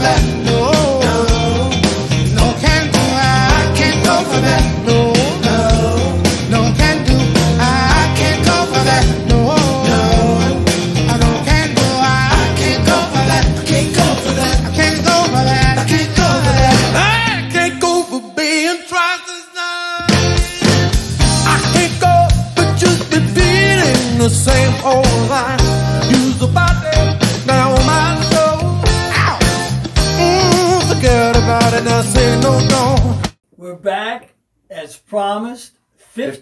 for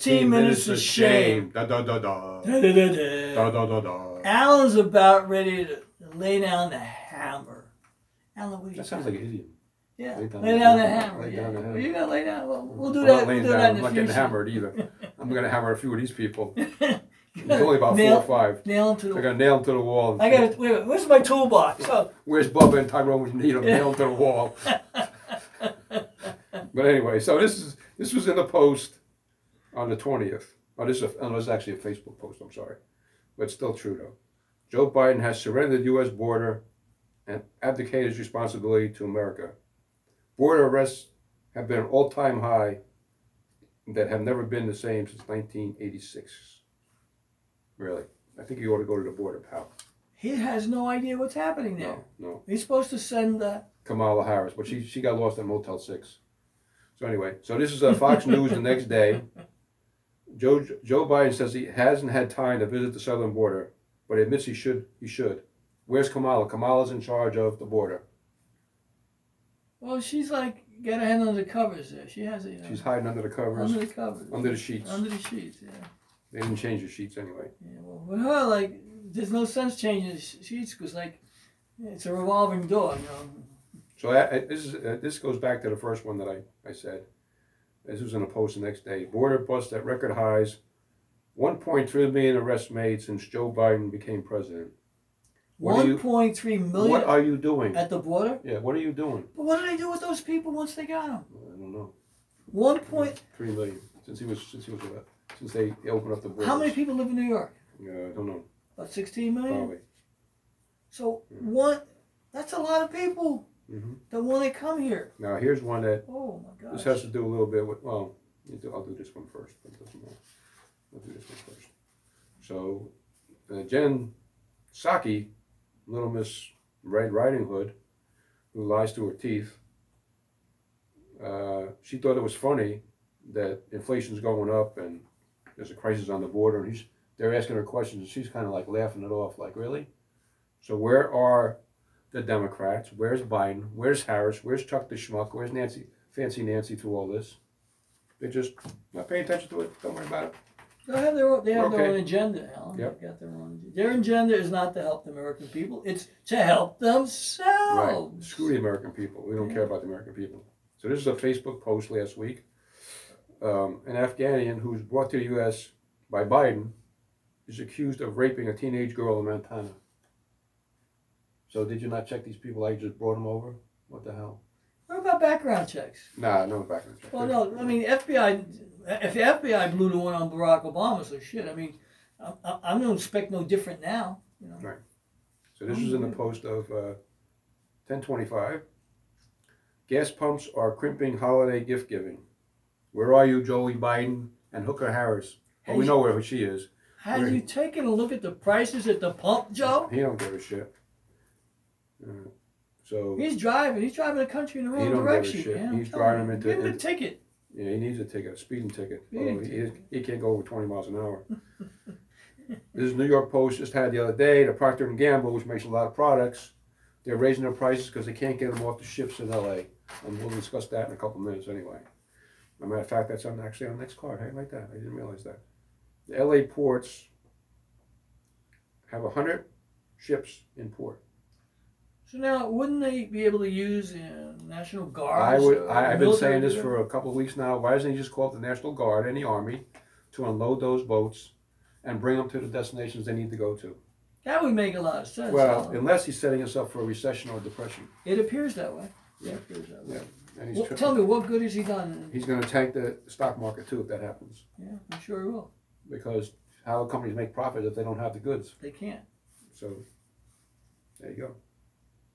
15, minutes, of shame. Da da da da. Da-da-da-da. Da da da da. Alan's about ready to lay down the hammer. Alan, what do you That sounds like an idiom. Yeah, Lay down lay the down the hammer. hammer. Lay yeah. down the hammer. Well, you gotta lay down. Well, we'll do I'm that. not We'll laying do down. that I'm in not the getting hammered either. I'm gonna hammer a few of these people. There's only about four or five. Nail him to They're the. gonna nail them to the wall. I got to Wait, a minute, where's my toolbox? Oh, Where's Bubba and Tyrone when you need them? Nail them to the wall. but anyway, so this is this was in the post on the twentieth. Oh, this is a, oh, this is actually a Facebook post. I'm sorry, but it's still true though. Joe Biden has surrendered the U.S. border and abdicated his responsibility to America. Border arrests have been an all-time high that have never been the same since 1986. Really, I think you ought to go to the border, pal. he has no idea what's happening there. No, no. He's supposed to send. Uh, Kamala Harris, but she she got lost at Motel Six. So anyway, so this is uh, Fox News the next day. Joe Joe Biden says he hasn't had time to visit the southern border, but admits he should he should. Where's Kamala? Kamala's in charge of the border. well, she's like got her hand under the covers there. She has it. You know, She's hiding under the covers, under the covers. under the sheets. Under the sheets. Yeah. They didn't change the sheets anyway. Yeah, well, with her, like, there's no sense changing the sh- sheets because, like, it's a revolving door, you know. So I, I- this is uh, this goes back to the first one that I, I said. This was in a post the next day. Border busts at record highs. 1.3 million arrests made since Joe Biden became president. What are you- 1.3 million What are you doing? at the border. Yeah, what are you doing? But what do they do with those people once they got them? I don't know. One point. Three million since he was since he was uh, since they opened up the borders. How many people live in New York? Uh, I don't know. About 16 million. Probably. So one, that's a lot of people hmm that want to come here. Now here's one that Oh my gosh. this has to do a little bit with. Well, you do- I'll do this one first. But it doesn't matter. I'll do this one first. So, uh, Jen Psaki, Little Miss Red Riding Hood, who lies through her teeth. Uh, she thought it was funny that inflation's going up and there's a crisis on the border, and he's they're asking her questions, and she's kind of like laughing it off, like really. So where are the Democrats? Where's Biden? Where's Harris? Where's Chuck the Schmuck? Where's Nancy, Fancy Nancy through all this? They just not paying attention to it. Don't worry about it. They have their own, they have their Okay. own agenda, Alan. Yep. They got their own. Their agenda is not to help the American people. It's to help Right. themselves. Screw the American people. We don't care about the American people. So this is a Facebook post last week. Um, an Afghanian who's brought to the U.S. by Biden is accused of raping a teenage girl in Montana. So did you not check these people? I just brought them over. What the hell? What about background checks? Nah, no background check. Well, no, I mean FBI. If the FBI blew the one on Barack Obama, so shit. I mean, I, I, I'm gonna expect no different now. You know. So this is in the post of uh, 1025. Gas pumps are crimping holiday gift giving. Where are you, Joey Biden and Hooker Harris? Well, we know where she is. Have Where- you taken a look at the prices at the pump, Joe? He don't give a shit. Uh, so He's driving. He's driving the country in the wrong don't give a direction. shit. man. I'm He's telling driving you. into- Give him a ticket. yeah, he needs a ticket, a speeding ticket. Speeding Although he, ticket. he can't go over 20 miles an hour. this is New York Post just had the other day. The Procter and Gamble, which makes a lot of products, they're raising their prices because they can't get them off the ships in L.A. And we'll discuss that in a couple minutes anyway. As a matter of fact, that's on actually on the next card. Hey, like that. I didn't realize that. The L.A. ports have 100 ships in port. So now, wouldn't they be able to use uh, National Guard? I would. I, I've been saying this for a couple of weeks now. Why doesn't he just call up the National Guard and the Army to unload those boats and bring them to the destinations they need to go to? That would make a lot of sense. Well, Alan. unless he's setting us up for a recession or depression, it appears that way. Yeah. It appears that way. Yeah. and he's Well, tell me, what good has he done? he's going to tank the stock market too if that happens. Yeah, I'm sure he will. Because how do companies make profit if they don't have the goods? They can't. So there you go.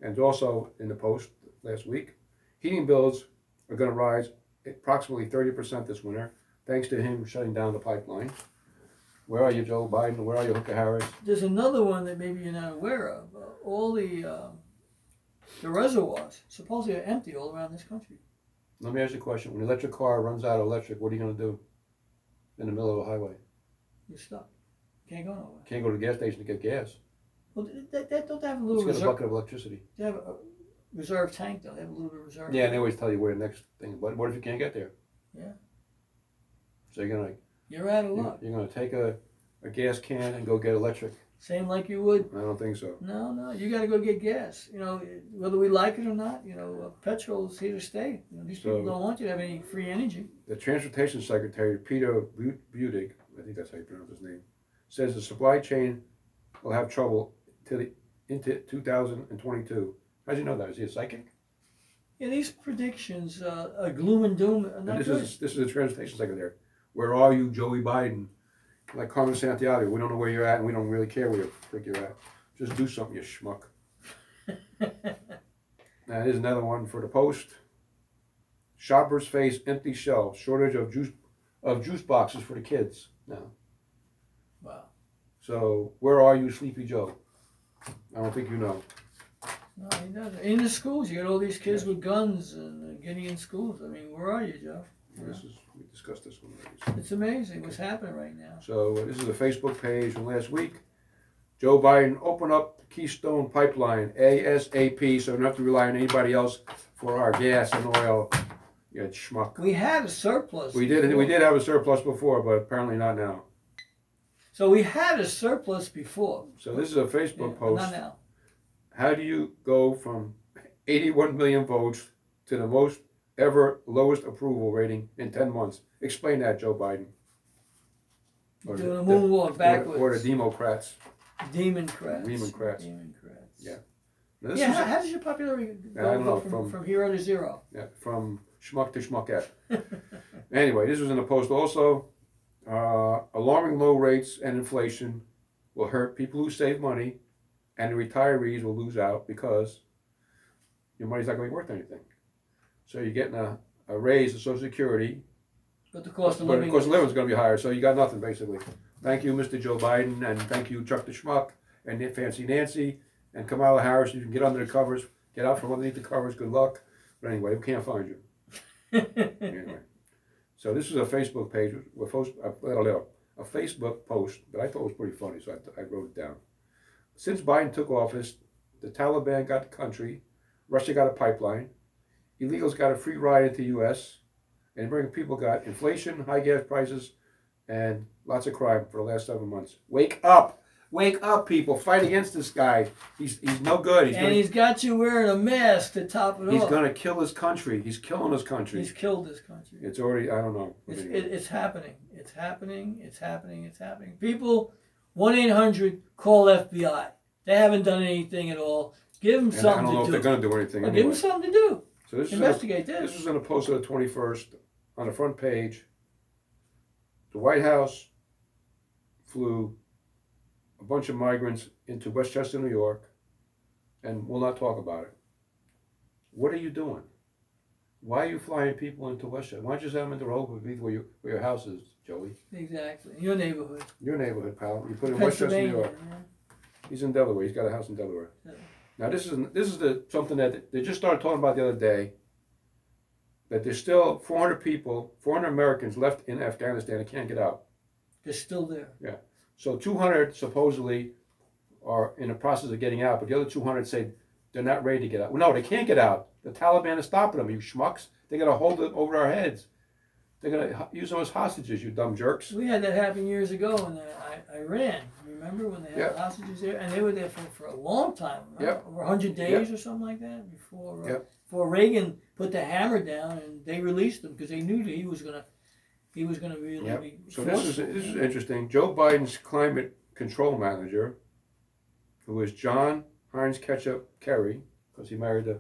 And also in the post last week, heating bills are going to rise approximately 30% this winter, thanks to him shutting down the pipeline. Where are you, Joe Biden? Where are you, Hooker Harris? There's another one that maybe you're not aware of. Uh, all the um, the reservoirs supposedly are empty all around this country. Let me ask you a question. When an electric car runs out of electric, what are you going to do in the middle of a highway? You're stuck. Can't go nowhere. Can't go to the gas station to get gas. Well, they, they, don't they have a Let's little get a reserve? bucket of electricity. They have a reserve tank though. They have a little bit of reserve. Yeah, and they always tell you where the next thing. But what if you can't get there? Yeah. So you're gonna You're out of you're, you're gonna take a, a gas can and go get electric? Same like you would. I don't think so. No, no. You got to go get gas. You know, whether we like it or not. You know, uh, petrol is here to stay. You know, these people So- don't want you to have any free energy. The Transportation Secretary Peter Bu- Buttigieg, I think that's how you pronounce his name, says the supply chain will have trouble till the, into 2022. How'd you know that? Is he a psychic? Yeah, these predictions uh, are gloom and doom. Are And not this good. is this is the Transportation Secretary. Where are you, Joey Biden? Like Carmen Santiago, we don't know where you're at, and we don't really care where you frick you're at. Just do something, you schmuck. Now here's another one for the Post. Shoppers face empty shelves, shortage of juice of juice boxes for the kids now. wow. So where are you, Sleepy Joe? I don't think you know. No, he doesn't. In the schools, you got all these kids with guns and uh, getting in schools. I mean, where are you, Joe? This is we discussed this one already. It's amazing what's happening right now. So uh, this is a Facebook page from last week. Joe Biden open up Keystone Pipeline ASAP, so we don't have to rely on anybody else for our gas and oil. You schmuck. We had a surplus. We did we did have a surplus before, but apparently not now. So we had a surplus before. So this is a Yeah, Facebook but post. not now. How do you go from 81 million votes to the most ever lowest approval rating in 10 months? Explain that, Joe Biden. Or Doing a the- moonwalk or the- backwards. Or the Democrats. Demon crats. Democrats. Yeah. Now, this yeah, is how, how does your popularity I go, don't go know, from, from- from hero to zero? yeah, from schmuck to schmuckette. Anyway, this was in the post also. Uh, alarming low rates and inflation will hurt people who save money, and the retirees will lose out because your money's not going to be worth anything. So you're getting a, a raise of Social Security, But the cost of but living. of course, is- living is going to be higher. So you got nothing basically. Thank you, Mr. Joe Biden, and thank you, Chuck the Schmuck, and Fancy Nancy, and Kamala Harris. You can get under the covers, get out from underneath the covers. Good luck. But anyway, we can't find you. anyway. So this is a Facebook page post, uh, a Facebook post that I thought it was pretty funny, so I, I wrote it down. Since Biden took office, the Taliban got the country, Russia got a pipeline, illegals got a free ride into the U.S., and American people got inflation, high gas prices, and lots of crime for the last seven months. Wake up! Wake up, people! Fight against this guy. He's he's no good. He's and gonna, he's got you wearing a mask to top it he's off. gonna kill his country. He's killing his country. He's killed this country. It's already I don't know. It's, it, it's happening. It's happening. It's happening. It's happening. People, 1 800 call FBI. They haven't done anything at all. Give them And I something don't know to if do. they're going to do anything Well, give them something to do. So this is, a, Investigate this this. was in a post on the 21st on the front page. The White House flew a bunch of migrants into Westchester, New York, and we'll not talk about it. What are you doing? Why are you flying people into Westchester? Why don't you send them into Rehoboth, where, you, where your house is, Joey? Exactly. Your neighborhood. Your neighborhood, pal. You put in Westchester, New. York. He's in Delaware. He's got a house in Delaware. Yeah. Now this is this is the something that they just started talking about the other day. That there's still 400 people, 400 Americans left in Afghanistan that can't get out. They're still there. So 200 supposedly are in the process of getting out, but the other 200 say they're not ready to get out. Well, no, they can't get out. The Taliban is stopping them. You schmucks. They're gonna hold it over our heads. They're gonna use them as hostages. You dumb jerks. We had that happen years ago in uh, I- Iran. Remember when they had Yep. hostages there? And they were there for, for a long time, right? Yep. over 100 days or something like that before, uh, Yep. before Reagan put the hammer down and they released them because they knew that he was going to he was going to really Yep. be So this is forceful. this is interesting. Joe Biden's climate control manager, who is John Heinz Ketchup Kerry, because he married the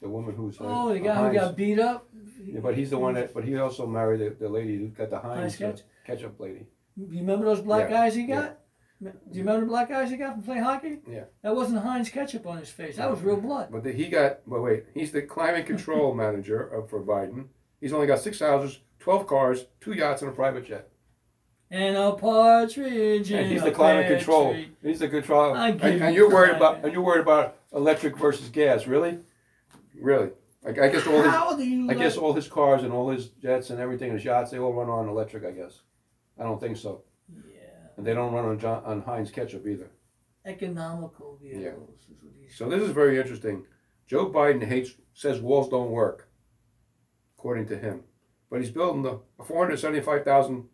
the woman who's uh, Oh, the guy who Heinz. got beat up. Yeah, but he's the one that. But he also married the, the lady who got the Heinz, Heinz uh, Ketchup. ketchup lady. You remember those black Yeah, guys he yeah. got? Do you remember the black eyes he got from playing hockey? Yeah. That wasn't Heinz ketchup on his face. That was real blood. But the, he got, but wait, he's the climate control manager of, for Biden. He's only got six houses, 12 cars, two yachts, and a private jet. And a partridge And he's the climate control. tree. He's the control. And, and you you're worried about and you're worried about electric versus gas. Really? Really? Like I guess all his How do you I guess all his cars and all his jets and everything, his yachts, they all run on electric. I guess. I don't think so. Yeah. And they don't run on John, on Heinz ketchup either. Economical vehicles is what he's So this is very interesting. Joe Biden hates says walls don't work, according to him, but he's building the a four hundred seventy five thousand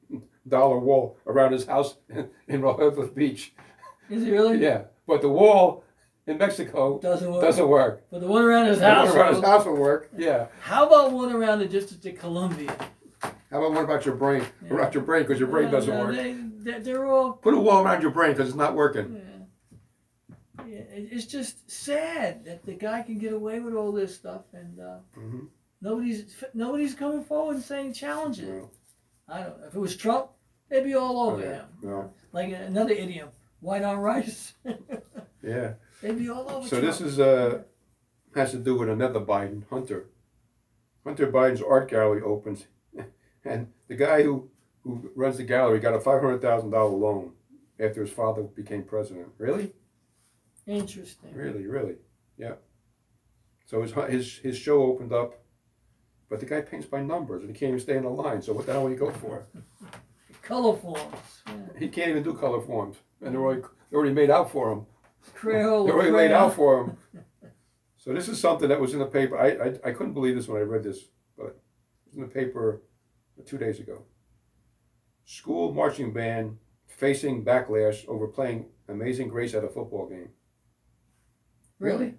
dollar wall around his house in, Rehoboth Beach. Is he really? Yeah, but the wall in Mexico Doesn't work. doesn't work. But the one around his The one house. around his house will work. Yeah. How about one around the District of Columbia? How about one about your brain? Yeah. Around your brain because your brain Uh, doesn't no, work. They, they, they're all. Put a wall around your brain because it's not working. Yeah. Yeah, it's just sad that the guy can get away with all this stuff, and uh, hmm nobody's nobody's coming forward and saying challenge it. No, I don't. If it was Trump, they'd be all over Okay, him. no. Like another idiom, white on rice. Yeah. they'd be all over. So Trump. this is uh has to do with another Biden, Hunter. Hunter Biden's art gallery opens, and the guy who who runs the gallery got a five hundred thousand dollar loan after his father became president. Really, interesting. really, really, yeah. So his his his show opened up, but the guy paints by numbers, and he can't even stay in the line. So what the hell will you go for? Color forms. Yeah. He can't even do color forms, and they're already they're already made out for him. Crayola. They're already laid out for him. So this is something that was in the paper. I, I, I couldn't believe this when I read this, but it was in the paper two days ago. School marching band facing backlash over playing Amazing Grace at a football game. Really?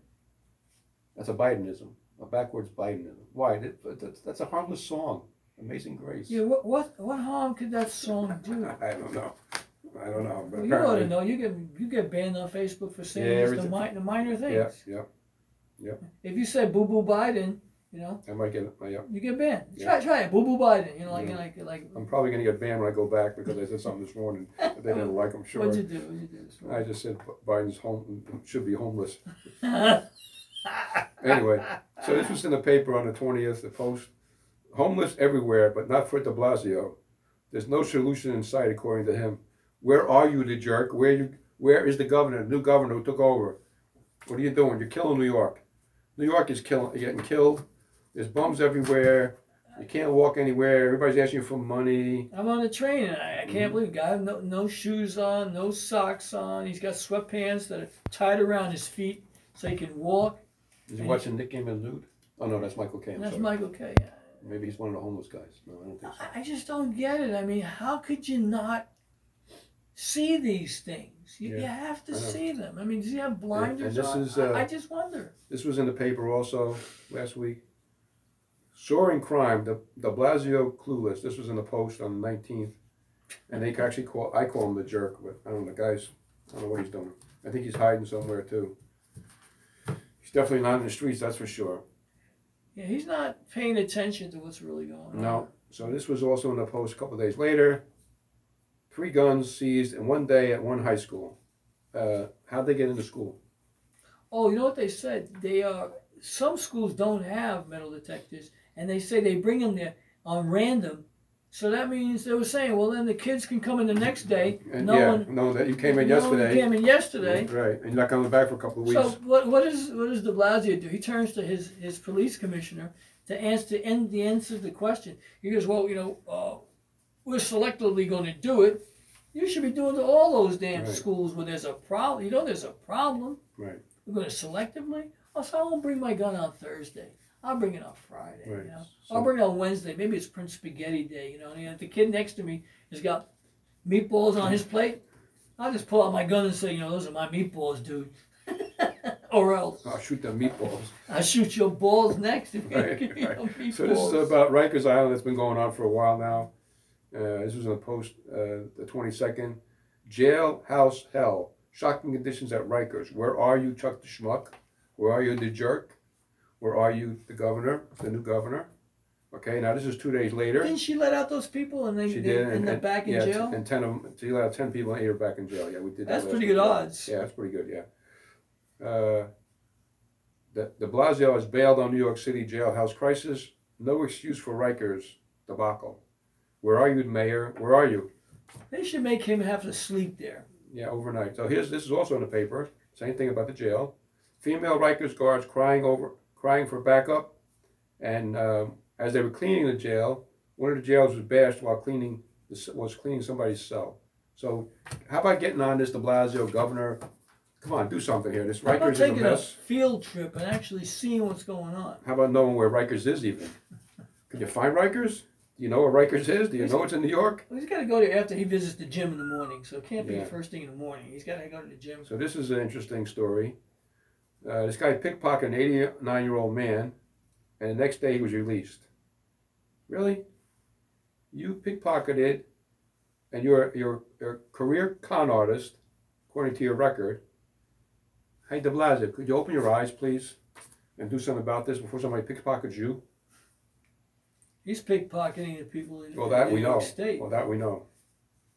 That's a Bidenism, a backwards Bidenism. Why? That, that's, that's a harmless song, Amazing Grace. Yeah. What what what harm could that song do? I don't know. I don't know. But Well, you ought to know. You get you get banned on Facebook for saying Yeah, just the, mi- the minor things. Yeah, yeah. If you say "boo boo Biden," you know, I might get it. Uh, yeah. you get banned. Yeah. Try try it, "boo boo Biden." You know, like Yeah. like like. I'm probably going to get banned when I go back because I said something this morning that they didn't like, I'm sure. What'd you do? What'd you do? this I just said Biden's home should be homeless. Anyway, so this was in the paper on the twentieth, the Post. Homeless everywhere, but not for De Blasio. There's no solution in sight, according to him. Where are you, the jerk? Where you? Where is the governor, the new governor who took over? What are you doing? You're killing New York. New York is killing, getting killed. There's bums everywhere. You can't walk anywhere. Everybody's asking you for money. I'm on the train and I, I Mm-hmm. can't believe guy no no shoes on, no socks on. He's got sweatpants that are tied around his feet so he can walk. Is he watching Nick Game and Nude? Oh no, that's Michael Caine. That's sorry. Michael K. Maybe he's one of the homeless guys. No, I don't think so. I, I just don't get it. I mean, how could you not see these things? You, you Yeah, have to I know. see them. I mean, does he have blinders this on? is, I- uh, I, just wonder. This was in the paper also last week. Soaring crime, the De Blasio clueless. This was in the Post on the nineteenth, and they actually call I call him the jerk, but I don't know. The guys, I don't know what he's doing. I think he's hiding somewhere too. He's definitely not in the streets, that's for sure. Yeah, he's not paying attention to what's really going on. No. So this was also in the Post a couple days later. Three guns seized in one day at one high school. Uh, how'd they get into school? Oh, you know what they said? They uh, some schools don't have metal detectors, and they say they bring them there on random. So that means they were saying, well, then the kids can come in the next day. And no yeah, one no, that you came in no one yesterday. came in yesterday. Right, and you're not coming back for a couple of weeks. So what what is what does De Blasio do? He turns to his his police commissioner to answer to end the answer to the question. He goes, well, you know, uh, we're selectively going to do it. You should be doing it to all those damn Right. schools where there's a problem. You know, there's a problem. Right. We're going to selectively. Oh, so I won't bring my gun on Thursday. I'll bring it on Friday. Right. You know? So- I'll bring it on Wednesday. Maybe it's Prince Spaghetti Day. You know, and if the kid next to me has got meatballs on his plate, I'll just pull out my gun and say, you know, those are my meatballs, dude. or else I'll shoot them meatballs. I'll shoot your balls next if Right, me right. meatballs. So this is about Rikers Island. That's been going on for a while now. Uh, this was in the post, uh, the twenty second. Jailhouse hell. Shocking conditions at Rikers. Where are you, Chuck the Schmuck? Where are you, the jerk? Where are you, the governor, the new governor? Okay, now this is two days later. Didn't she let out those people and they, She they did, and and, they're and- back in yeah, t- jail? And ten of them, she let out ten people and eight are back in jail. Yeah, we did. that That's last pretty good odds. Yeah, that's pretty good. Yeah. Uh, the De Blasio has bailed on New York City jailhouse crisis. No excuse for Rikers debacle. Where are you, Mayor? Where are you? They should make him have to sleep there. Yeah, overnight. So here's this is also in the paper. Same thing about the jail. Female Rikers guards crying over crying for backup, and um, as they were cleaning the jail, one of the jails was bashed while cleaning was cleaning somebody's cell. So how about getting on this De Blasio governor? Come on, do something here. This How about Rikers is a taking a mess. field trip and actually seeing what's going on? How about knowing where Rikers is even? Can you find Rikers? Do you know where Rikers is? Do you know it's in New York? Well, he's got to go there after he visits the gym in the morning, so it can't be Yeah. the first thing in the morning. He's got to go to the gym. So this is an interesting story. Uh, this guy pickpocketed an 89 year old man, and the next day he was released. Really? You pickpocketed, and you're you're, you're a career con artist, according to your record. Hey, De Blasio, could you open your eyes, please, and do something about this before somebody pickpockets you? He's pickpocketing the people in, Well, in that New we York know. State. Well, that we know.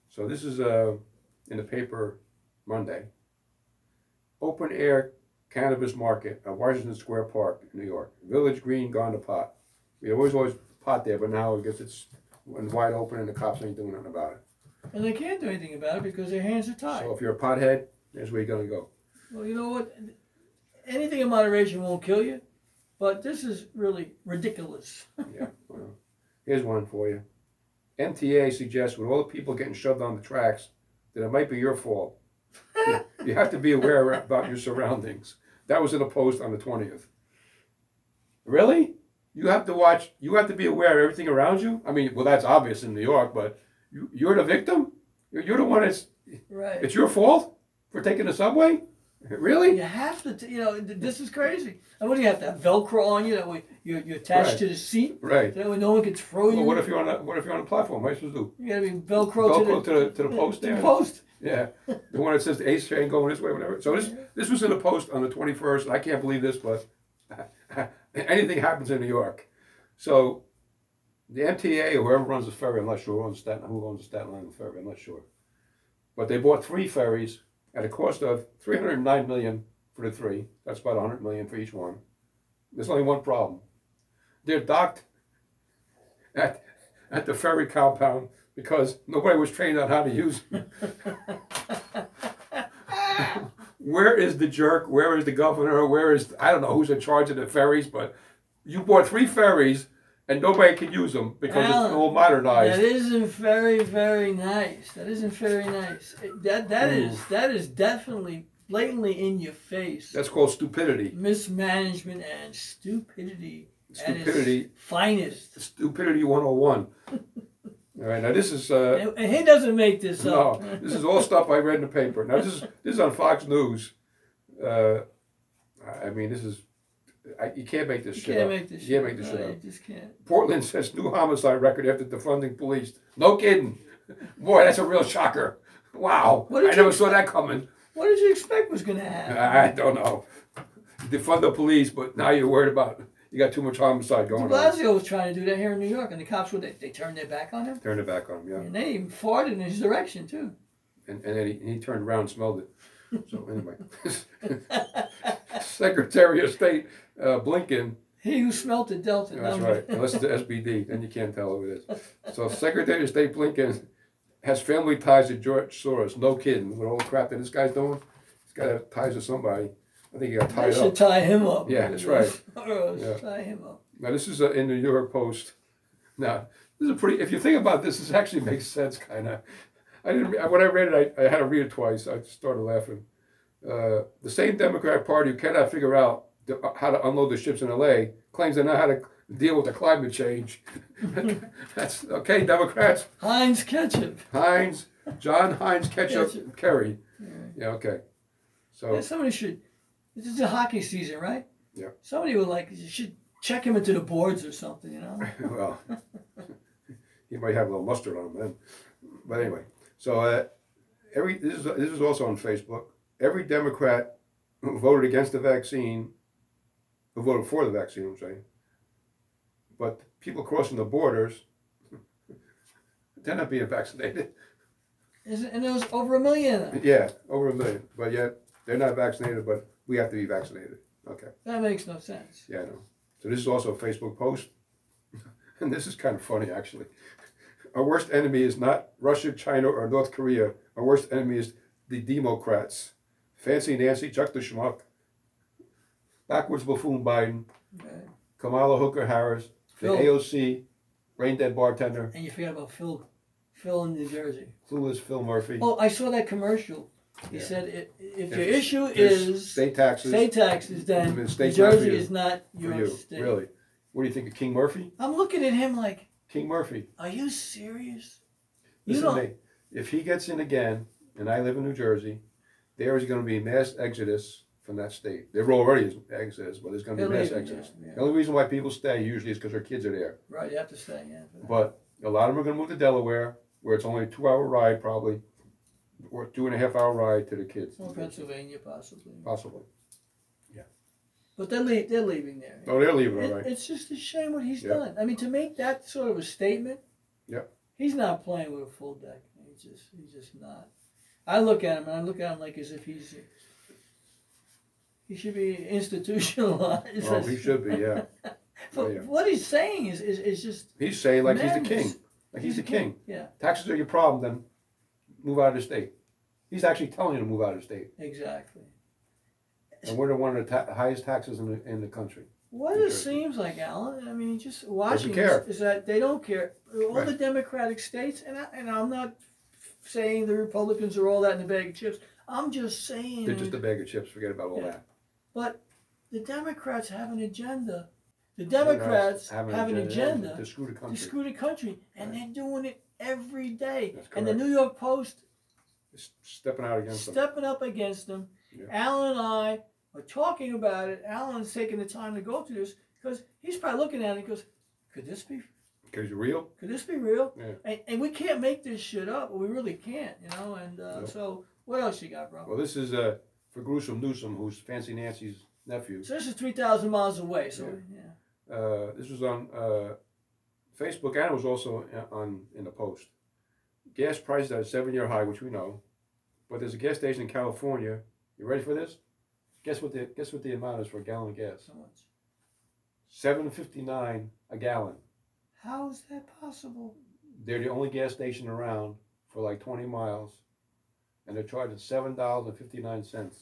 So this is uh, in the paper Monday. Open air cannabis market at Washington Square Park, in New York. Village Green gone to pot. We always always pot there, but now I guess it's wide open and the cops ain't doing nothing about it. and they can't do anything about it because their hands are tied. So if you're a pothead, there's where you're gonna go. Well, you know what? Anything in moderation won't kill you, but this is really ridiculous. Yeah. Well, here's one for you. MTA suggests with all the people getting shoved on the tracks that it might be your fault. You have to be aware about your surroundings. That was in a post on the twentieth. Really? You have to watch. You have to be aware of everything around you. I mean, well, that's obvious in New York, but you, you're the victim. You're, you're the one that's. right. It's your fault for taking the subway. Really? You have to, t- you know, this is crazy. And what do you have to have Velcro on you that way you're, you're attached Right. to the seat? Right. That way no one can throw you. Well, what if you're on a What if you're on a platform? What are you supposed to do? you gotta be Velcro, Velcro to, to the to the post to there. the post. Yeah, the one that says the ace train going this way, whatever. So this this was in the post on the twenty first. I can't believe this, but anything happens in New York. So the MTA or whoever runs the ferry, I'm not sure who owns Staten who owns the Staten Island ferry. I'm not sure, but they bought three ferries at a cost of three hundred nine million for the three. That's about hundred million for each one. There's only one problem. They're docked at at the ferry compound because nobody was trained on how to use them. Where is the jerk? Where is the governor? Where is I don't know who's in charge of the ferries, but you bought three ferries and nobody can use them because Alan, it's all modernized. That isn't very, very nice. That isn't very nice. That that is that is definitely blatantly in your face. That's called stupidity. mismanagement and stupidity. Stupidity. finest. Stupidity 101. all right, now this is uh, And, he doesn't make this no, up. this is all stuff I read in the paper. Now this is this is on Fox News. Uh, I mean, this is I, you can't make this You shit can't up. make this you can't make this shit No, up. You just can't. Portland sets new homicide record after defunding police. No kidding. Boy, that's a real shocker. Wow. I never saw that coming. What did you expect was going to happen? I don't know. Defund the police, but now you're worried about you got too much homicide De going on. Blasio was trying to do that here in New York, and the cops would they, they turned their back on him, Turn it back on him, yeah. and they even farted in his direction too. And, and then he, he turned around and smelled it. So anyway, Secretary of State uh, Blinken He who smelt the dealt it. That's No, right. Unless it's the SBD, then you can't tell who it is. So Secretary of State Blinken has family ties to George Soros. No kidding. With all the crap that this guy's doing, he's got ties to somebody. I think he got tied should up. tie him up. Yeah, that's right. Yeah. Tie him up. Now this is uh, in the New York Post. Now this is a pretty. If you think about this, this actually makes sense, kind of. I didn't. When I read it, I, I had to read it twice. I started laughing. Uh, the same Democrat Party who cannot figure out the, how to unload the ships in L.A. claims they know how to deal with the climate change. That's okay, Democrats. Heinz ketchup. Heinz, John Heinz Ketchup, Ketchup. Kerry. Yeah, okay. So Yeah, somebody should. This is a hockey season, right? Yeah. Somebody would like you should check him into the boards or something. You know. well, he might have a little mustard on him then. But anyway, so uh, every this is this is also on Facebook. Every Democrat who voted against the vaccine, who voted for the vaccine, I'm saying, But people crossing the borders, they're not being vaccinated. Isn't, and there was over a million of them. Yeah, over a million, but yet they're not vaccinated, but we have to be vaccinated. Okay, That makes no sense. yeah, I know. So this is also a Facebook post, and this is kind of funny actually. Our worst enemy is not Russia, China, or North Korea. Our worst enemy is the Democrats. Fancy Nancy, Chuck the Schmuck, backwards buffoon Biden, Okay. Kamala Hooker Harris, the AOC, brain dead bartender, And you forget about Phil, Phil in New Jersey. clueless Phil Murphy. Oh, I saw that commercial. He Yeah. said, i- if If your issue there's is state taxes state taxes, then New not for Jersey you. is not for your you. state. Really? What do you think of King Murphy? I'm looking at him like, King Murphy. are you serious? You Listen don't. to me. If he gets in again, and I live in New Jersey, there is going to be a mass exodus from that state. There already is exodus, but there's going to be mass exodus. yeah, yeah. The only reason why people stay usually is because their kids are there. Right, you have to say, yeah. But a lot of them are going to move to Delaware, where it's only a two-hour ride, probably, or two and a half hour ride to the kids, Or Pennsylvania, possibly. possibly. Yeah. But they're, le- they're leaving there. Oh, they're leaving, It- all right. It's just a shame what he's Yeah. done. I mean, to make that sort of a statement, Yep. he's not playing with a full deck. He's just, he's just not. I look at him and I look at him like as if he's, he should be institutionalized. Oh, he should be, yeah. Oh, but Oh, yeah. what he's saying is, is, is just He's saying like he's the madness. king. Like he's, the king. Yeah, Taxes are your problem, then move out of the state. He's actually telling you to move out of the state. exactly. And we're the one of the ta- highest taxes in the, in the country. What it seems like, Alan, I mean, just watching care. this, is that they don't care. All Right. the Democratic states, and I, and I'm not saying the Republicans are all that in a bag of chips. I'm just saying, They're just a bag of chips. Forget about all Yeah. that. but the Democrats have an agenda. The Democrats have an agenda to screw the to country. screw the country, and they're doing it every day. And the. New York Post S- Stepping out against them. stepping up against them. Yeah. Alan and I are talking about it. Alan's taking the time to go through this because he's probably looking at it and goes, could this be Because you're real. could this be real? Yeah. And, and we can't make this shit up. We really can't, you know. And uh, so, what else you got, bro? Well, this is uh, for Gruesome Newsom, who's Fancy Nancy's nephew. So this is three thousand miles away. So yeah. Uh, this was on uh, Facebook and it was also uh, on in the Post. Gas prices at a seven-year high, which we know, but there's a gas station in California. You ready for this? Guess what the guess what the amount is for a gallon of gas? so much. Seven fifty-nine a gallon. How is that possible? They're the only gas station around for like twenty miles, and they're charging seven dollars and fifty-nine cents.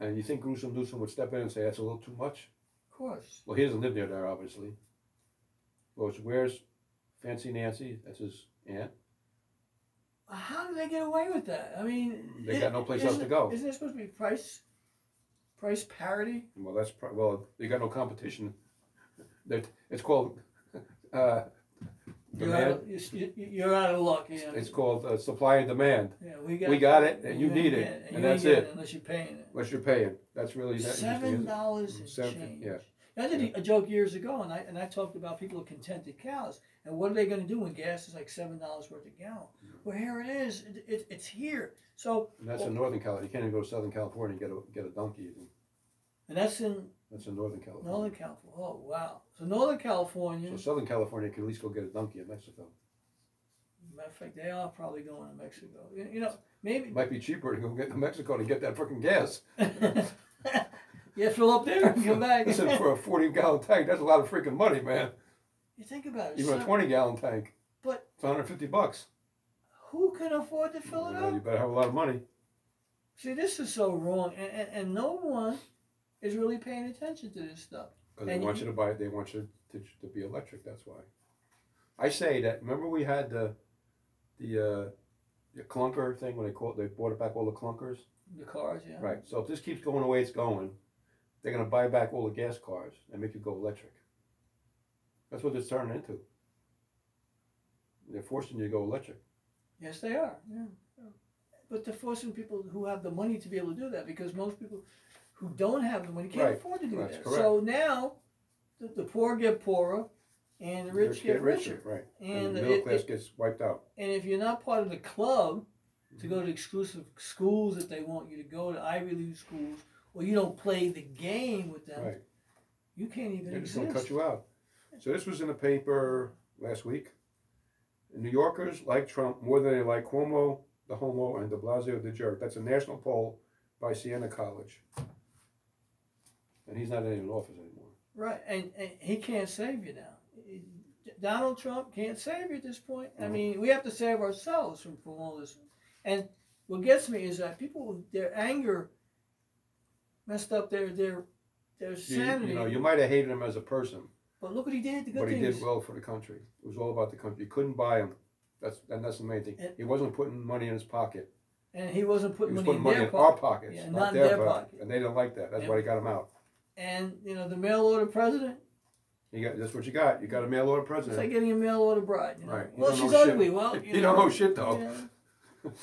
And you think Gruesome Newsom would step in and say that's a little too much? Of course. Well, he doesn't live near there, obviously. Well, where's Fancy Nancy? That's his aunt. How do they get away with that? I mean, They got no place else to isn't- go. Isn't it supposed to be price, price parity? Well, that's pro- well, they got no competition. That it's called uh, You're out, demand. of, you- you- you're out of luck. Yeah. It's called uh, supply and demand. yeah, we got. we got it, and you need it, and you that's it. Unless you're paying it. What you're paying. That's really that interesting, Seven isn't it? dollars and Seven- change. yeah. I did a joke years ago, and I and I talked about people with contented cows, and what are they going to do when gas is like seven dollars worth a gallon? Well, here it is. It, it, it's here. So, And that's in Northern California. You can't even go to Southern California and get a get a donkey. even. and that's in That's in Northern California. Northern California. Oh wow! So Northern California. So Southern California can at least go get a donkey in Mexico. matter of fact, they are probably going to Mexico. You, you know, maybe. It might be cheaper to go get to Mexico to get that freaking gas. yeah, fill up there and come back. Listen, for a 40 gallon tank, that's a lot of freaking money, man. you think about it. Even a 20 gallon tank, But it's 150 bucks. who can afford to fill it up? You better have a lot of money. See, this is so wrong, and, and, and no one is really paying attention to this stuff. Because they want you- you to buy it, they want you to, to be electric, that's why. I say that, remember we had the, the, uh, the clunker thing when they called, they brought back all the clunkers? The cars, yeah. Right, so if this keeps going the way it's going, they're gonna buy back all the gas cars and make it go electric. That's what it's turning into. They're forcing you to go electric. Yes, they are. Yeah. But they're forcing people who have the money to be able to do that because most people who don't have the money can't Right. afford to do That's that. correct. So now, the, the poor get poorer, and the rich get richer. Right, and And the middle it- class it- gets wiped out. And if you're not part of the club to go mm-hmm. to exclusive schools that they want you to go to, Ivy League schools, or you don't play the game with them, Right. you can't even They're just exist. cut you out. So this was in the paper last week. New Yorkers like Trump more than they like Cuomo, the homo, and De Blasio, the jerk. That's a national poll by Siena College. And he's not in office anymore. Right, and, and he can't save you now. Donald Trump can't save you at this point. I Mhm. mean, we have to save ourselves from, from all this. And what gets me is that people, their anger messed up their their their You, sanity. you know, you might have hated him as a person, but look what he did. The good but he things. did well for the country. It was all about the country. You couldn't buy him. That's and that's the main thing. And- He wasn't putting money in his pocket. and he wasn't putting He was money putting money in in their our pockets, Yeah, not, not in their, their pocket. pocket. And they didn't like that. That's And- why he got him out. And you know, the mail order president. You got that's what you got. You got a mail order president. It's like getting a mail order bride. You know? Right. You Well, she's know ugly. Well, You don't know shit, though. yeah.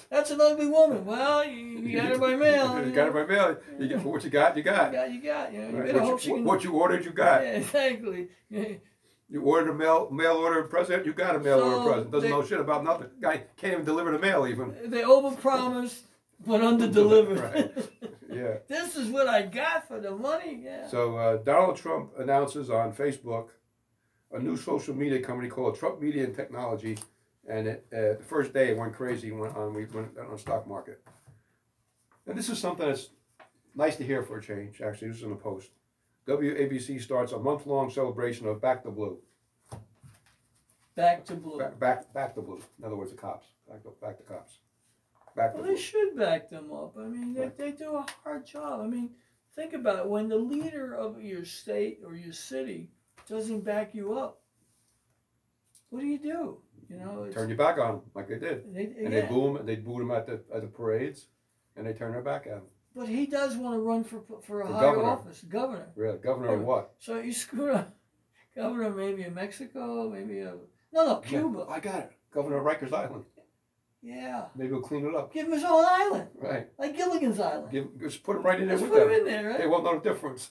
That's an ugly woman. Well, you, you got her by mail. you you got it know. by mail. You get what you got. You You got. got, you got. You know, you Right. What, you, can. what you ordered, you got. Yeah, exactly. You ordered a mail mail order president. You got a mail So order president. Doesn't they- know shit about nothing. Guy can't even deliver the mail even. They overpromised but underdelivered. Right. Yeah. this is what I got for the money. Yeah. So uh, Donald Trump announces on Facebook a new social media company called Trump Media and Technology, and it, uh, the first day it went crazy. Went on we went on the stock market. And this is something that's nice to hear for a change. Actually, this is in the post. WABC starts a month-long celebration of Back to Blue. Back to blue. Back, back, back the blue. In other words, the cops. Back the, back the cops. Back the Well, blue. they should back them up. I mean, they, Right. they do a hard job. I mean, think about it. When the leader of your state or your city doesn't back you up, what do you do? You know, it's, Turn your back on them like they did, they, and they yeah. boo him. They boo him at the at the parades, and they turn their back at him. But he does want to run for for a For higher governor. office, governor. Really, governor of what? So you screw up, governor maybe of Mexico, maybe of no, no, Cuba. I got it. Governor of Rikers Island. Yeah, Maybe we'll clean it up. give him his own island, Right. like Gilligan's Island. Give, just put him right in there Just with put him in there, right? They won't know the difference.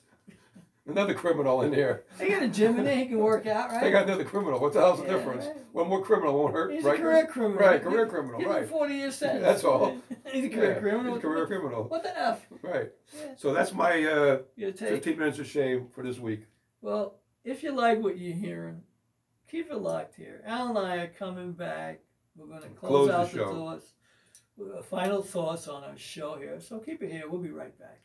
Another criminal in here. They got a gym in there. He can work out, right? They got another criminal. What the hell's the Yeah, difference? right. One more criminal won't hurt. He's Rikers. a career criminal. Right, career criminal, Give him right. forty years sentence. That's all. he's a career Yeah, criminal. He's a career criminal. What the f? Right. Yeah. So that's my uh, take 15 minutes of shame for this week. well. If you like what you're hearing, keep it locked here. Al and I are coming back. We're going to close, Close out the show. thoughts. Final thoughts on our show here. So keep it here. We'll be right back.